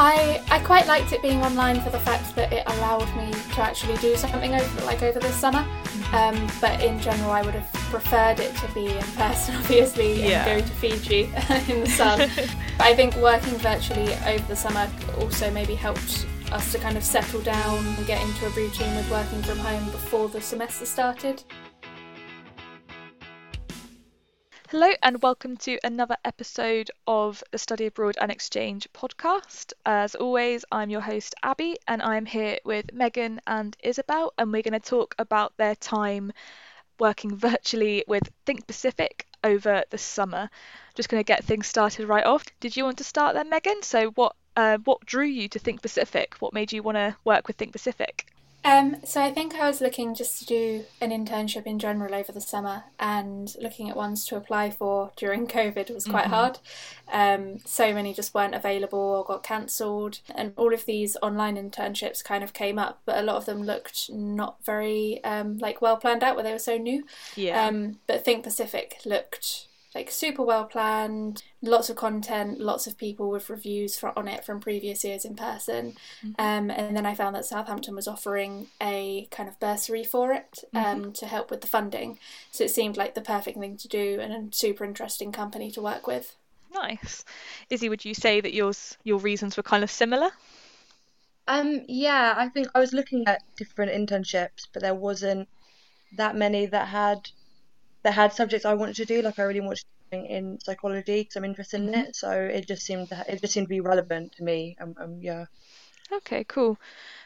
I, I quite liked it being online for the fact that it allowed me to actually do something over like over this summer. Um, but in general, I would have preferred it to be in person, obviously, Yeah. and go to Fiji in the sun. but I think working virtually over the summer also maybe helped us to kind of settle down and get into a routine with working from home before the semester started. Hello, and welcome to another episode of the Study Abroad and Exchange podcast. As always, I'm your host, Abby, and I'm here with Megan and Isobel, and we're going to talk about their time working virtually with Think Pacific over the summer. Just going to get things started right off. Did you want to start then, Megan? So, what uh, what drew you to Think Pacific? What made you want to work with Think Pacific? Um, so I think I was looking just to do an internship in general over the summer, and looking at ones to apply for during COVID was quite hard. Um, so many just weren't available or got cancelled, and all of these online internships kind of came up, but a lot of them looked not very um, like well planned out, where they were so new. Yeah. Um, but Think Pacific looked like super well planned, lots of content, lots of people with reviews for, on it from previous years in person. Um, and then I found that Southampton was offering a kind of bursary for it um, to help with the funding. So it seemed like the perfect thing to do and a super interesting company to work with. nice. Izzy, would you say that yours your reasons were kind of similar? Um, yeah, I think I was looking at different internships, but there wasn't that many that had that had subjects I wanted to do. Like I really wanted to do in psychology because I'm interested in it. So it just seemed to, it just seemed to be relevant to me. Um, um yeah. Okay, cool.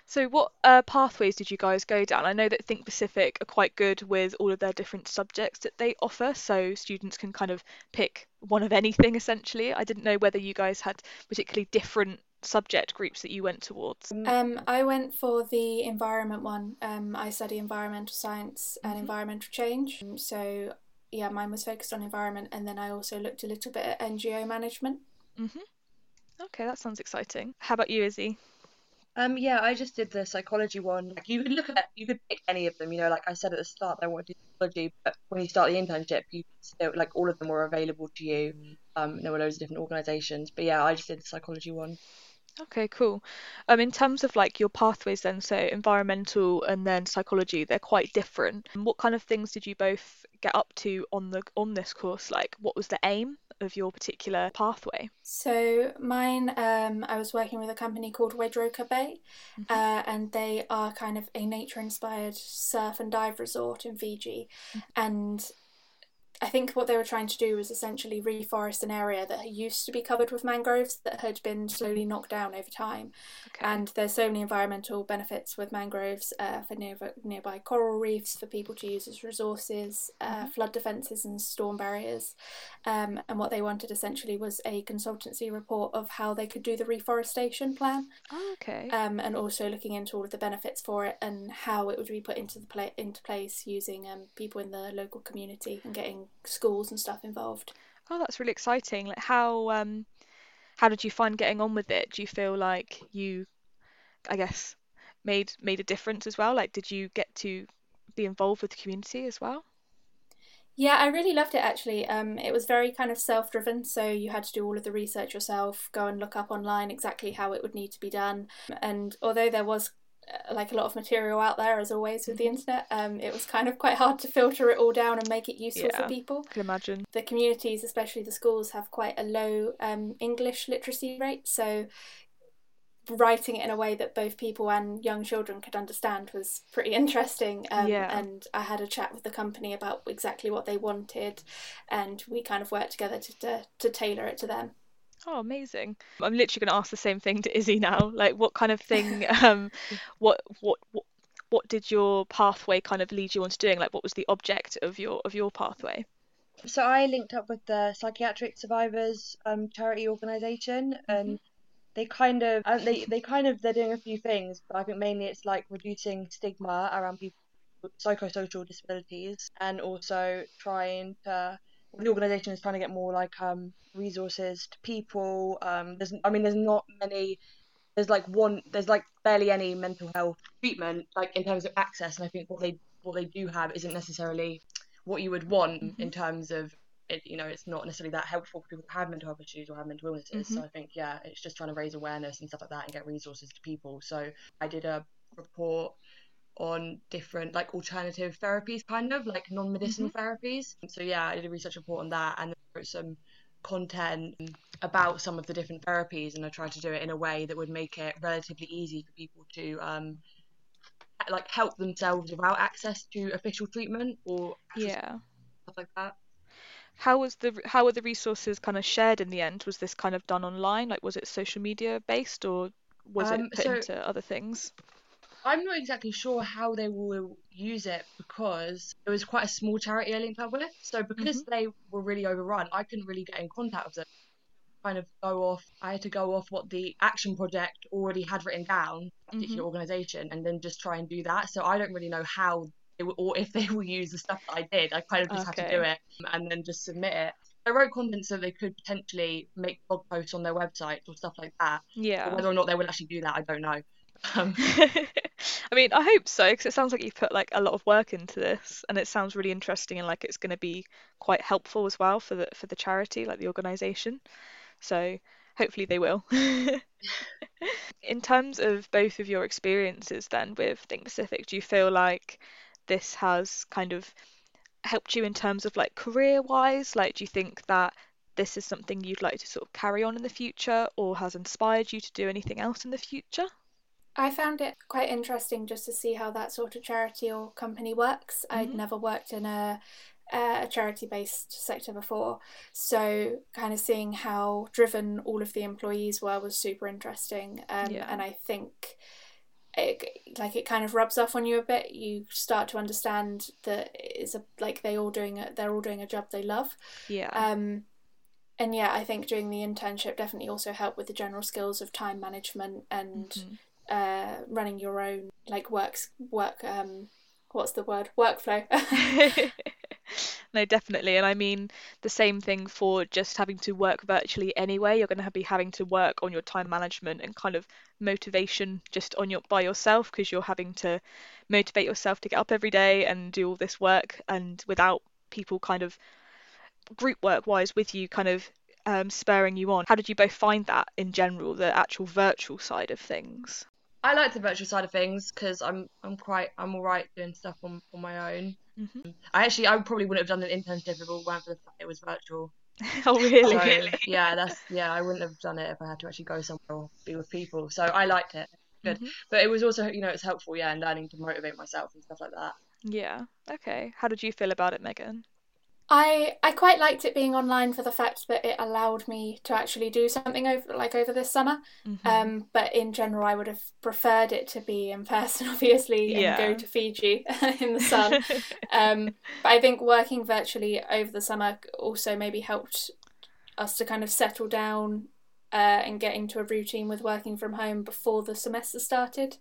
So what uh, pathways did you guys go down? I know that Think Pacific are quite good with all of their different subjects that they offer, so students can kind of pick one of anything essentially. I didn't know whether you guys had particularly different subject groups that you went towards. Um, I went for the environment one. Um, I study environmental science and environmental change. Um, So yeah, mine was focused on environment, and then I also looked a little bit at NGO management. Okay, that sounds exciting. How about you, Izzy? Um, yeah, I just did the psychology one. Like you could look at you could pick any of them. You know, like I said at the start, I wanted to do psychology, but when you start the internship, you still like all of them were available to you. Um, there were loads of different organisations, but yeah, I just did the psychology one. Okay, cool. Um, in terms of like your pathways then, so environmental and then psychology, they're quite different. What kind of things did you both get up to on the on this course? Like, what was the aim of your particular pathway? So mine, um, I was working with a company called Waidroka Bay, uh, and they are kind of a nature-inspired surf and dive resort in Fiji, and I think what they were trying to do was essentially reforest an area that used to be covered with mangroves that had been slowly knocked down over time. Okay. And there's so many environmental benefits with mangroves uh, for near, nearby coral reefs, for people to use as resources, uh, flood defences, and storm barriers. Um, and what they wanted essentially was a consultancy report of how they could do the reforestation plan, Oh, okay. um, and also looking into all of the benefits for it and how it would be put into the pla- into place using um, people in the local community and getting schools and stuff involved. Oh, that's really exciting. Like how um how did you find getting on with it? Do you feel like you I guess made made a difference as well? Like did you get to be involved with the community as well? Yeah, I really loved it actually. Um, it was very kind of self driven, so you had to do all of the research yourself, go and look up online exactly how it would need to be done. And although there was like a lot of material out there, as always with the internet, um, it was kind of quite hard to filter it all down and make it useful Yeah. for people. I can imagine. The communities, especially the schools, have quite a low um, English literacy rate, so writing it in a way that both people and young children could understand was pretty interesting. Um, Yeah. And I had a chat with the company about exactly what they wanted, and we kind of worked together to, to, to tailor it to them. Oh, amazing. I'm literally going to ask the same thing to Izzy now. Like what kind of thing um what what what what did your pathway kind of lead you on to doing? Like what was the object of your of your pathway? So I linked up with the Psychiatric Survivors um, charity organisation, and they kind of uh, they they kind of they're doing a few things, but I think mainly it's like reducing stigma around people with psychosocial disabilities, and also trying to the organisation is trying to get more like um resources to people. Um, there's I mean there's not many. There's like one. There's like barely any mental health treatment, like in terms of access, and I think what they what they do have isn't necessarily what you would want in terms of it, you know, it's not necessarily that helpful for people who have mental health issues or have mental illnesses. Mm-hmm. So I think, yeah, it's just trying to raise awareness and stuff like that and get resources to people. So I did a report on different like alternative therapies, kind of like non-medicinal therapies. So yeah, I did a research report on that and wrote some content about some of the different therapies, and I tried to do it in a way that would make it relatively easy for people to um like help themselves without access to official treatment or Yeah. stuff like that. How was the how were the resources kind of shared in the end? Was this kind of done online? Like was it social media based or was Um, it put so- into other things? I'm not exactly sure how they will use it because it was quite a small charity I linked up with. So because they were really overrun, I couldn't really get in contact with them. Kind of go off. I had to go off what the action project already had written down, particular organisation, and then just try and do that. So I don't really know how they will, or if they will use the stuff that I did. I kind of just had to do it and then just submit it. I wrote content so they could potentially make blog posts on their website or stuff like that. But Yeah. whether or not they will actually do that, I don't know. Um, I mean, I hope so because it sounds like you've put like a lot of work into this, and it sounds really interesting and like it's going to be quite helpful as well for the for the charity, like the organisation. So hopefully they will. In terms of both of your experiences, then with Think Pacific, do you feel like this has kind of helped you in terms of like career-wise? Like, do you think that this is something you'd like to sort of carry on in the future, or has inspired you to do anything else in the future? I found it quite interesting just to see how that sort of charity or company works. I'd never worked in a a charity based sector before, so kind of seeing how driven all of the employees were was super interesting. Um, Yeah. And I think it, like it kind of rubs off on you a bit. You start to understand that it's a like they all doing a, they're all doing a job they love. Yeah. Um, and yeah, I think doing the internship definitely also helped with the general skills of time management and Mhm. Uh, running your own like works work um what's the word workflow. No, definitely. And I mean the same thing for just having to work virtually anyway. You're going to be having to work on your time management and kind of motivation just on your by yourself because you're having to motivate yourself to get up every day and do all this work and without people kind of group work wise with you kind of um, spurring you on. How did you both find that in general, the actual virtual side of things? I like the virtual side of things because I'm I'm quite I'm all right doing stuff on, on my own. hmm I actually I probably wouldn't have done an internship if it weren't for the fact it was virtual. Oh, really? So, yeah, that's yeah, I wouldn't have done it if I had to actually go somewhere or be with people. So I liked it. Good. Mhm. But it was also you know it's helpful yeah, and learning to motivate myself and stuff like that. Yeah. Okay. How did you feel about it, Megan? I I quite liked it being online for the fact that it allowed me to actually do something over like over this summer. Mhm. Um, but in general, I would have preferred it to be in person, obviously, and Yeah. go to Fiji in the sun. um, but I think working virtually over the summer also maybe helped us to kind of settle down uh, and get into a routine with working from home before the semester started.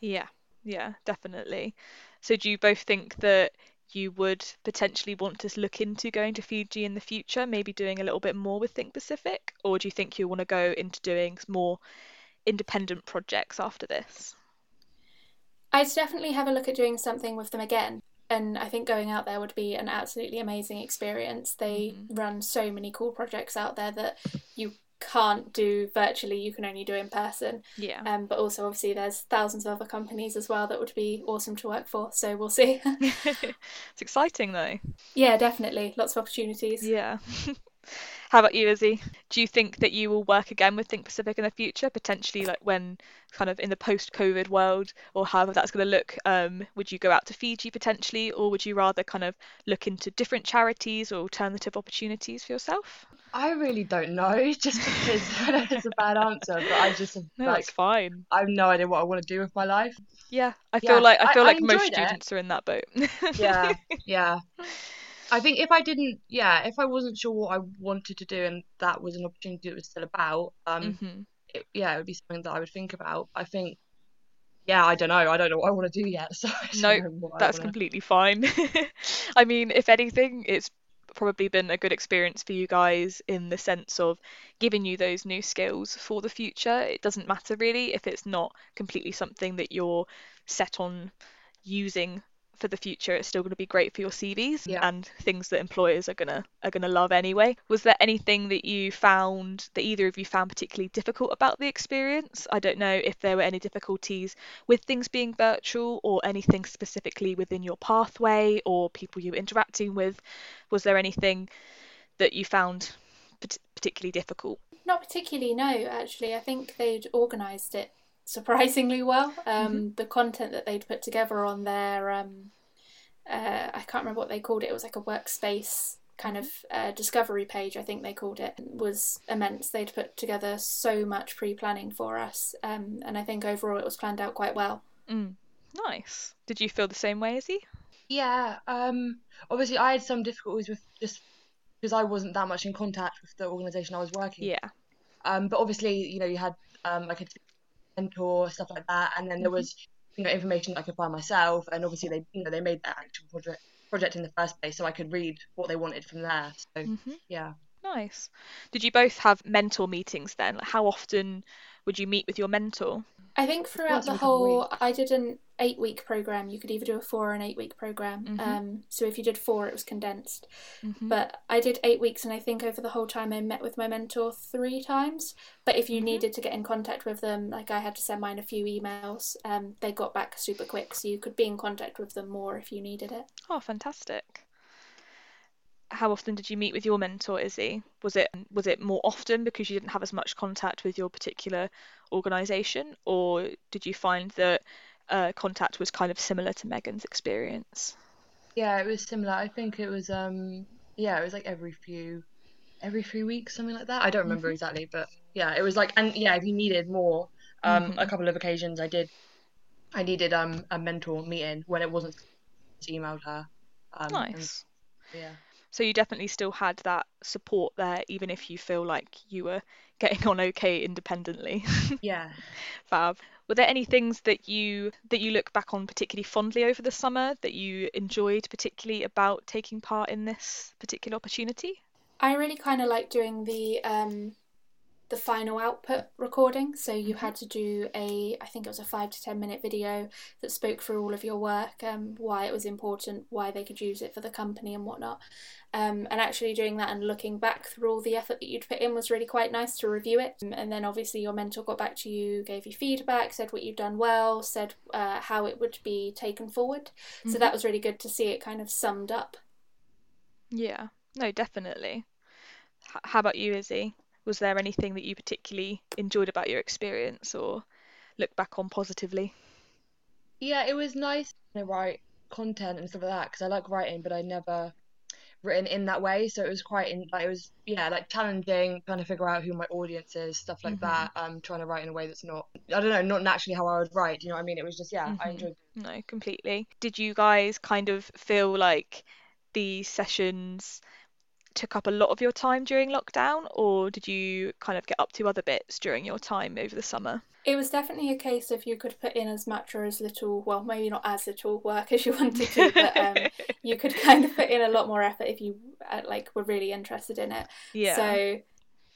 Yeah, yeah, definitely. So do you both think that you would potentially want to look into going to Fiji in the future, maybe doing a little bit more with Think Pacific, or do you think you want to go into doing more independent projects after this? I'd definitely have a look at doing something with them again. And I think going out there would be an absolutely amazing experience. They mm-hmm. run so many cool projects out there that you can't do virtually, you can only do in person. Yeah. Um, but also, obviously, there's thousands of other companies as well that would be awesome to work for. So we'll see. It's exciting though. yeah, definitely. Lots of opportunities. Yeah. How about you, Izzy? Do you think that you will work again with Think Pacific in the future, potentially like when kind of in the post-COVID world, or however that's going to look? Um, would you go out to Fiji potentially, or would you rather kind of look into different charities or alternative opportunities for yourself? I really don't know, just because I know it's a bad answer, but I just No, like that's fine. I have no idea what I want to do with my life. Yeah, I Yeah, feel like I I- feel I like most enjoyed it. students are in that boat. Yeah, yeah. I think if I didn't, yeah, if I wasn't sure what I wanted to do and that was an opportunity that was still about, um, hmm it, yeah, it would be something that I would think about. I think, yeah, I don't know. I don't know what I want to do yet. So No, That's completely fine. I mean, if anything, it's probably been a good experience for you guys in the sense of giving you those new skills for the future. It doesn't matter really if it's not completely something that you're set on using for the future it's still going to be great for your CVs Yeah. and things that employers are gonna are gonna love anyway. Was there anything that you found that either of you found particularly difficult about the experience? I don't know if there were any difficulties with things being virtual or anything specifically within your pathway or people you were interacting with. Was there anything that you found pat- particularly difficult? Not particularly, no, actually. I think they'd organised it surprisingly well. Um, The content that they'd put together on their, um, uh, I can't remember what they called it, it was like a workspace kind of uh, discovery page, I think they called it, was immense. They'd put together so much pre planning for us, um, and I think overall it was planned out quite well. Mm. Nice. Did you feel the same way, Izzy? Yeah, um, obviously I had some difficulties with just because I wasn't that much in contact with the organisation I was working. Yeah. Um, but obviously, you know, you had um like a mentor stuff like that, and then there Mhm. was you know information that I could find myself, and obviously they you know they made that actual project project in the first place, so I could read what they wanted from there. So hmm yeah, Nice. Did you both have mentor meetings then? Like how often would you meet with your mentor? I think throughout the whole, I did an eight week program. You could either do a four or an eight week program. Mhm. Um, so if you did four, it was condensed. Mhm. But I did eight weeks, and I think over the whole time I met with my mentor three times. But if you Mhm. needed to get in contact with them, like I had to send mine a few emails, um, they got back super quick, so you could be in contact with them more if you needed it. Oh, fantastic. How often did you meet with your mentor, Izzy? Was it was it more often because you didn't have as much contact with your particular organisation, or did you find that uh, contact was kind of similar to Megan's experience? yeah, it was similar. I think it was um yeah, it was like every few every few weeks, something like that. I don't remember exactly, but yeah, it was like and yeah, if you needed more, um, a Mhm. couple of occasions I did, I needed um a mentor meeting when it wasn't emailed her. Um, and- Nice. yeah. So you definitely still had that support there, even if you feel like you were getting on okay independently. Yeah. Fab. Were there any things that you that you look back on particularly fondly over the summer that you enjoyed particularly about taking part in this particular opportunity? I really kind of like doing the um, the final output recording. So you had to do a, I think it was a five to ten minute video that spoke through all of your work, um, why it was important, why they could use it for the company and whatnot. Um, and actually doing that and looking back through all the effort that you'd put in was really quite nice to review it. Um, And then obviously your mentor got back to you, gave you feedback, said what you'd done well, said uh, how it would be taken forward. So that was really good to see it kind of summed up. Yeah, no, definitely. H- how about you, Izzy? Was there anything that you particularly enjoyed about your experience or look back on positively? Yeah, it was nice to write content and stuff like that because I like writing, but I never written in that way. So it was quite in like it was yeah like challenging, trying to figure out who my audience is, stuff like Mhm. that. Um, trying to write in a way that's not I don't know, not naturally how I would write. You know what I mean? It was just yeah, I Mhm. enjoyed. No, completely. Did you guys kind of feel like the sessions took up a lot of your time during lockdown, or did you kind of get up to other bits during your time over the summer? It was definitely a case of you could put in as much or as little, well, maybe not as little work as you wanted to, but um, you could kind of put in a lot more effort if you uh, like were really interested in it. Yeah. So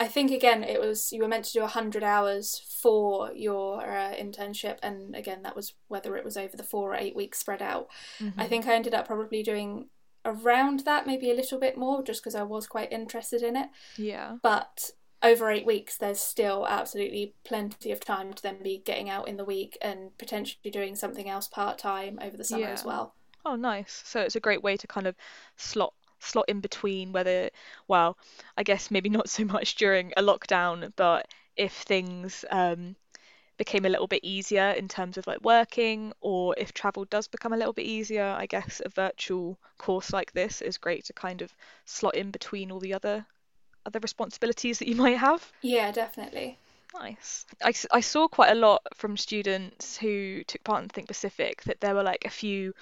I think again, it was you were meant to do hundred hours for your uh, internship, and again, that was whether it was over the four or eight weeks spread out. I Mhm. think I ended up probably doing around that, maybe a little bit more, just because I was quite interested in it Yeah. but over eight weeks there's still absolutely plenty of time to then be getting out in the week and potentially doing something else part-time over the summer as well Oh, nice. So it's a great way to kind of slot slot in between whether, well, I guess maybe not so much during a lockdown, but if things um, became a little bit easier in terms of like working, or if travel does become a little bit easier, I guess a virtual course like this is great to kind of slot in between all the other other responsibilities that you might have. yeah definitely Nice. I, I saw quite a lot from students who took part in Think Pacific that there were like a few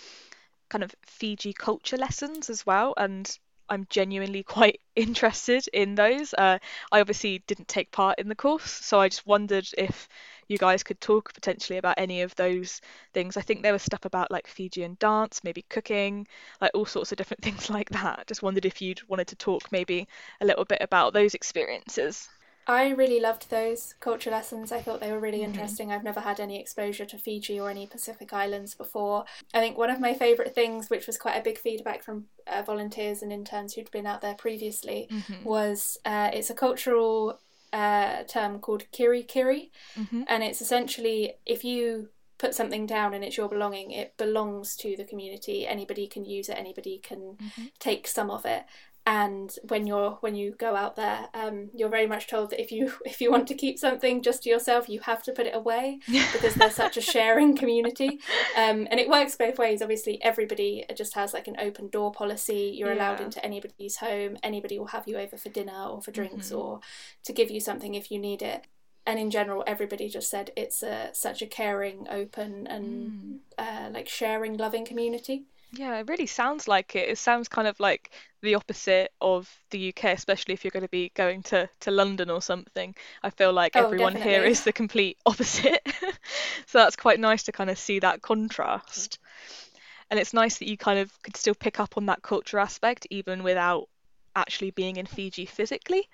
kind of Fiji culture lessons as well, and I'm genuinely quite interested in those. Uh, I obviously didn't take part in the course, so I just wondered if you guys could talk potentially about any of those things. I think there was stuff about like Fijian dance, maybe cooking, like all sorts of different things like that. Just wondered if you'd wanted to talk maybe a little bit about those experiences. I really loved those culture lessons. I thought they were really Mhm. interesting. I've never had any exposure to Fiji or any Pacific Islands before. I think one of my favourite things, which was quite a big feedback from uh, volunteers and interns who'd been out there previously, Mhm. was uh, it's a cultural uh, term called kerekere, Mhm. and it's essentially if you put something down and it's your belonging, it belongs to the community. Anybody can use it. Anybody can Mhm. take some of it. And when you're when you go out there, um, you're very much told that if you if you want to keep something just to yourself, you have to put it away because they're such a sharing community. Um, and it works both ways. Obviously, everybody just has like an open door policy. You're allowed into anybody's home. Anybody will have you over for dinner or for drinks Mhm. or to give you something if you need it. And in general, everybody just said it's a, such a caring, open, and Mm. uh, like sharing, loving community. Yeah, it really sounds like it. It sounds kind of like the opposite of the UK, especially if you're going to be going to, to London or something. I feel like Oh, everyone here definitely. is the complete opposite. So that's quite nice to kind of see that contrast. And it's nice that you kind of could still pick up on that culture aspect even without actually being in Fiji physically.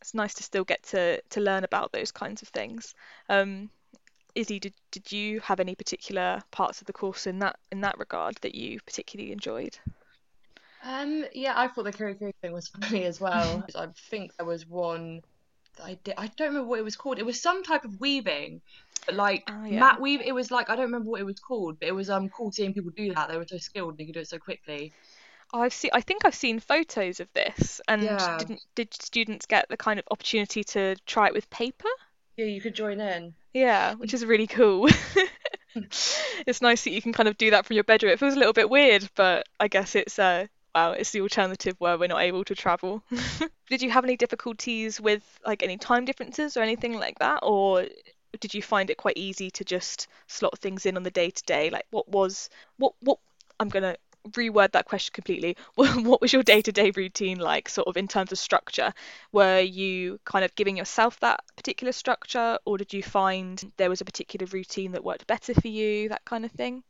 It's nice to still get to, to learn about those kinds of things. Um, Izzy, did, did you have any particular parts of the course in that in that regard that you particularly enjoyed? Um, yeah, I thought the kerekere thing was funny as well. I think there was one that I did. I don't remember what it was called. It was some type of weaving, but like Oh, yeah. mat weave. It was like I don't remember what it was called, but it was um cool seeing people do that. They were so skilled. and They could do it so quickly. I've seen I think I've seen photos of this and Yeah. didn't did students get the kind of opportunity to try it with paper? Yeah, you could join in. Yeah, which is really cool. It's nice that you can kind of do that from your bedroom. It feels a little bit weird, but I guess it's uh wow, it's the alternative where we're not able to travel. Did you have any difficulties with like any time differences or anything like that, or did you find it quite easy to just slot things in on the day to day? Like what was what what I'm gonna reword that question completely. What was your day to day routine like, sort of in terms of structure? Were you kind of giving yourself that particular structure, or did you find there was a particular routine that worked better for you, that kind of thing?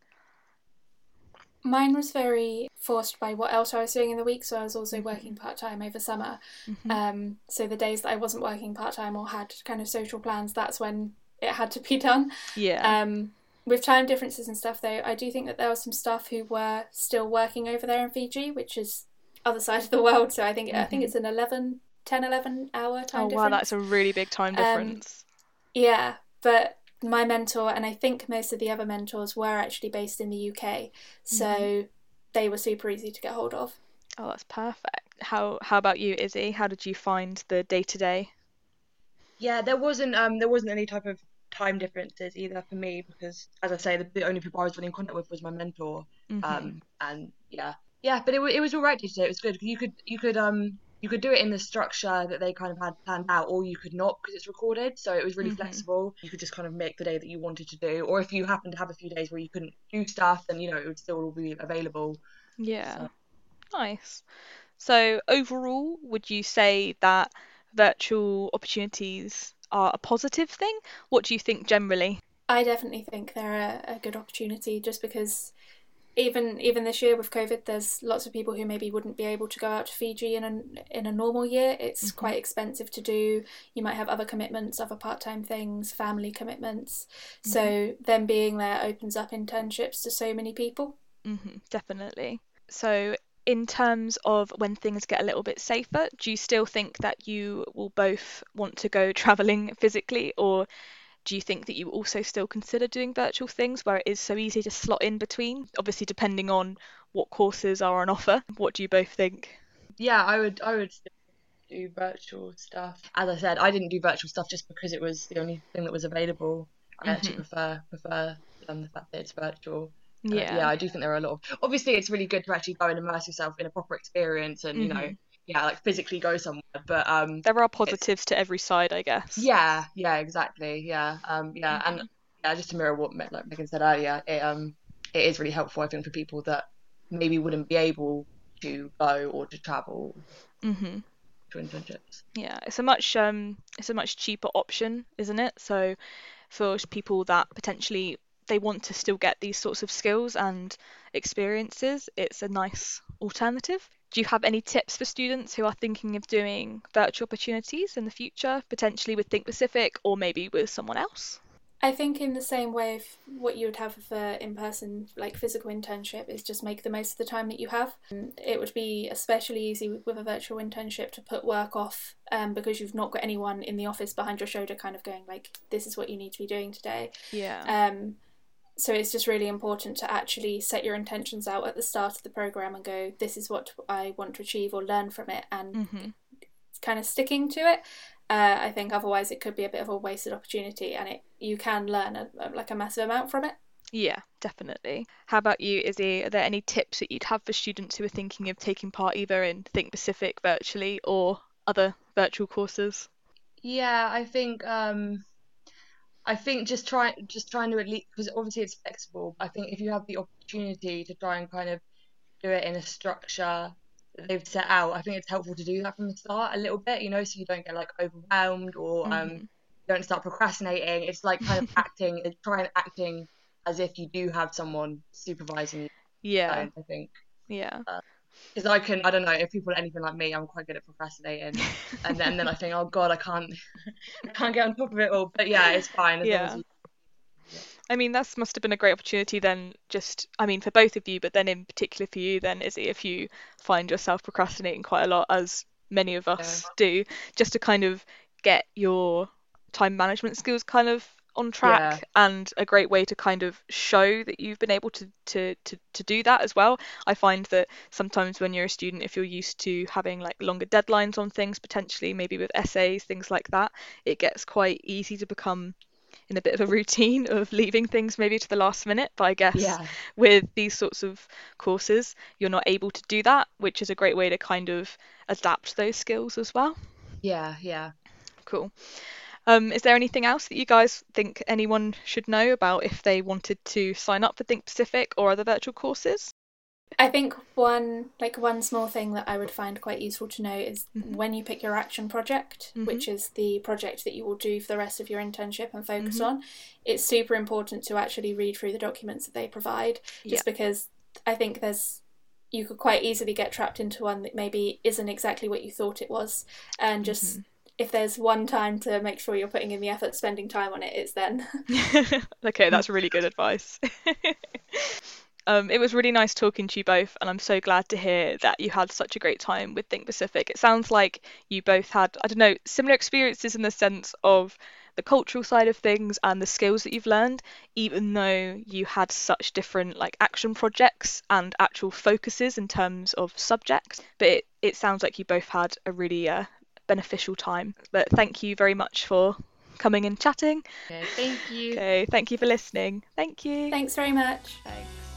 Mine was very forced by what else I was doing in the week, so I was also working part time over summer. Mhm. Um, so the days that I wasn't working part time or had kind of social plans, that's when it had to be done. Yeah. Um, with time differences and stuff, though, I do think that there were some staff who were still working over there in Fiji, which is other side of the world. So I think I think Mhm. it's an 11, 10, 11 hour time oh difference. wow, that's a really big time Um, difference. Yeah, but my mentor and I think most of the other mentors were actually based in the UK, so Mm-hmm. they were super easy to get hold of. Oh, that's perfect. How how about you, Izzy? How did you find the day to day? Yeah, there wasn't um there wasn't any type of time differences either for me because as I say, the, the only people I was really in contact with was my mentor. Mm-hmm. Um and yeah, yeah, but it it was all right today. It was good. You could you could um you could do it in the structure that they kind of had planned out, or you could not because it's recorded. So it was really Mhm. flexible. You could just kind of make the day that you wanted to do, or if you happen to have a few days where you couldn't do stuff, then you know it would still all be available. Yeah. So- Nice. So overall, would you say that virtual opportunities are a positive thing? What do you think generally? I definitely think they're a, a good opportunity just because even even this year with COVID, there's lots of people who maybe wouldn't be able to go out to Fiji in a in a normal year. It's Mhm. quite expensive to do. You might have other commitments, other part time things, family commitments. So them being there opens up internships to so many people. hmm definitely. So, in terms of when things get a little bit safer, do you still think that you will both want to go traveling physically, or do you think that you also still consider doing virtual things where it is so easy to slot in between? Obviously, depending on what courses are on offer. What do you both think? Yeah, I would I would still do virtual stuff. As I said, I didn't do virtual stuff just because it was the only thing that was available. I actually Mhm. prefer prefer um, the fact that it's virtual. Uh, Yeah. yeah, I do think there are a lot of. Obviously, it's really good to actually go and immerse yourself in a proper experience, and you know, Mhm. yeah, like physically go somewhere. But um, There are positives to every side, I guess. yeah, yeah, exactly, yeah, um, yeah, Mm-hmm. and yeah, just to mirror what like Megan said earlier, it um, it is really helpful, I think, for people that maybe wouldn't be able to go or to travel hmm to internships. Yeah, it's a much um it's a much cheaper option, isn't it? So for people that potentially they want to still get these sorts of skills and experiences, it's a nice alternative. Do you have any tips for students who are thinking of doing virtual opportunities in the future, potentially with Think Pacific or maybe with someone else? I think in the same way of what you would have for in-person like physical internship is just make the most of the time that you have. It would be especially easy with a virtual internship to put work off um, because you've not got anyone in the office behind your shoulder kind of going like this is what you need to be doing today. Yeah. Um so it's just really important to actually set your intentions out at the start of the program and go this is what I want to achieve or learn from it and mm-hmm. kind of sticking to it uh, I think otherwise it could be a bit of a wasted opportunity, and it you can learn a, like a massive amount from it. Yeah, definitely. How about you, Izzy? Are there any tips that you'd have for students who are thinking of taking part either in Think Pacific virtually or other virtual courses? Yeah, I think um, I think just try just trying to at least because obviously it's flexible. I think if you have the opportunity to try and kind of do it in a structure they've set out, I think it's helpful to do that from the start a little bit, you know, so you don't get like overwhelmed or um, mm-hmm. um, don't start procrastinating. It's like kind of acting, trying acting as if you do have someone supervising. you. Yeah, I think. Yeah. Because I can, I don't know, if people are anything like me, I'm quite good at procrastinating, and then then I think, oh god, I can't, I can't get on top of it all. But yeah, it's fine. yeah. You... I mean, that must have been a great opportunity then, just, I mean, for both of you, but then in particular for you, then, is it if you find yourself procrastinating quite a lot, as many of us yeah. do, just to kind of get your time management skills kind of on track yeah. and a great way to kind of show that you've been able to, to to to do that as well i find that sometimes when you're a student if you're used to having like longer deadlines on things potentially maybe with essays things like that it gets quite easy to become in a bit of a routine of leaving things maybe to the last minute. But I guess yeah. with these sorts of courses, you're not able to do that, which is a great way to kind of adapt those skills as well. Yeah, yeah. Cool. Um, is there anything else that you guys think anyone should know about if they wanted to sign up for Think Pacific or other virtual courses? I think one like one small thing that I would find quite useful to know is mm-hmm. when you pick your action project, mm-hmm. which is the project that you will do for the rest of your internship and focus mm-hmm. on, it's super important to actually read through the documents that they provide just yeah. because I think there's you could quite easily get trapped into one that maybe isn't exactly what you thought it was and just mm-hmm. If there's one time to make sure you're putting in the effort spending time on it it's then okay that's really good advice um, it was really nice talking to you both, and I'm so glad to hear that you had such a great time with Think Pacific. It sounds like you both had, I don't know, similar experiences in the sense of the cultural side of things and the skills that you've learned, even though you had such different like action projects and actual focuses in terms of subjects. But it, it sounds like you both had a really uh, beneficial time. But thank you very much for coming and chatting. Okay, thank you. Okay, thank you for listening. Thank you. Thanks very much. Thanks.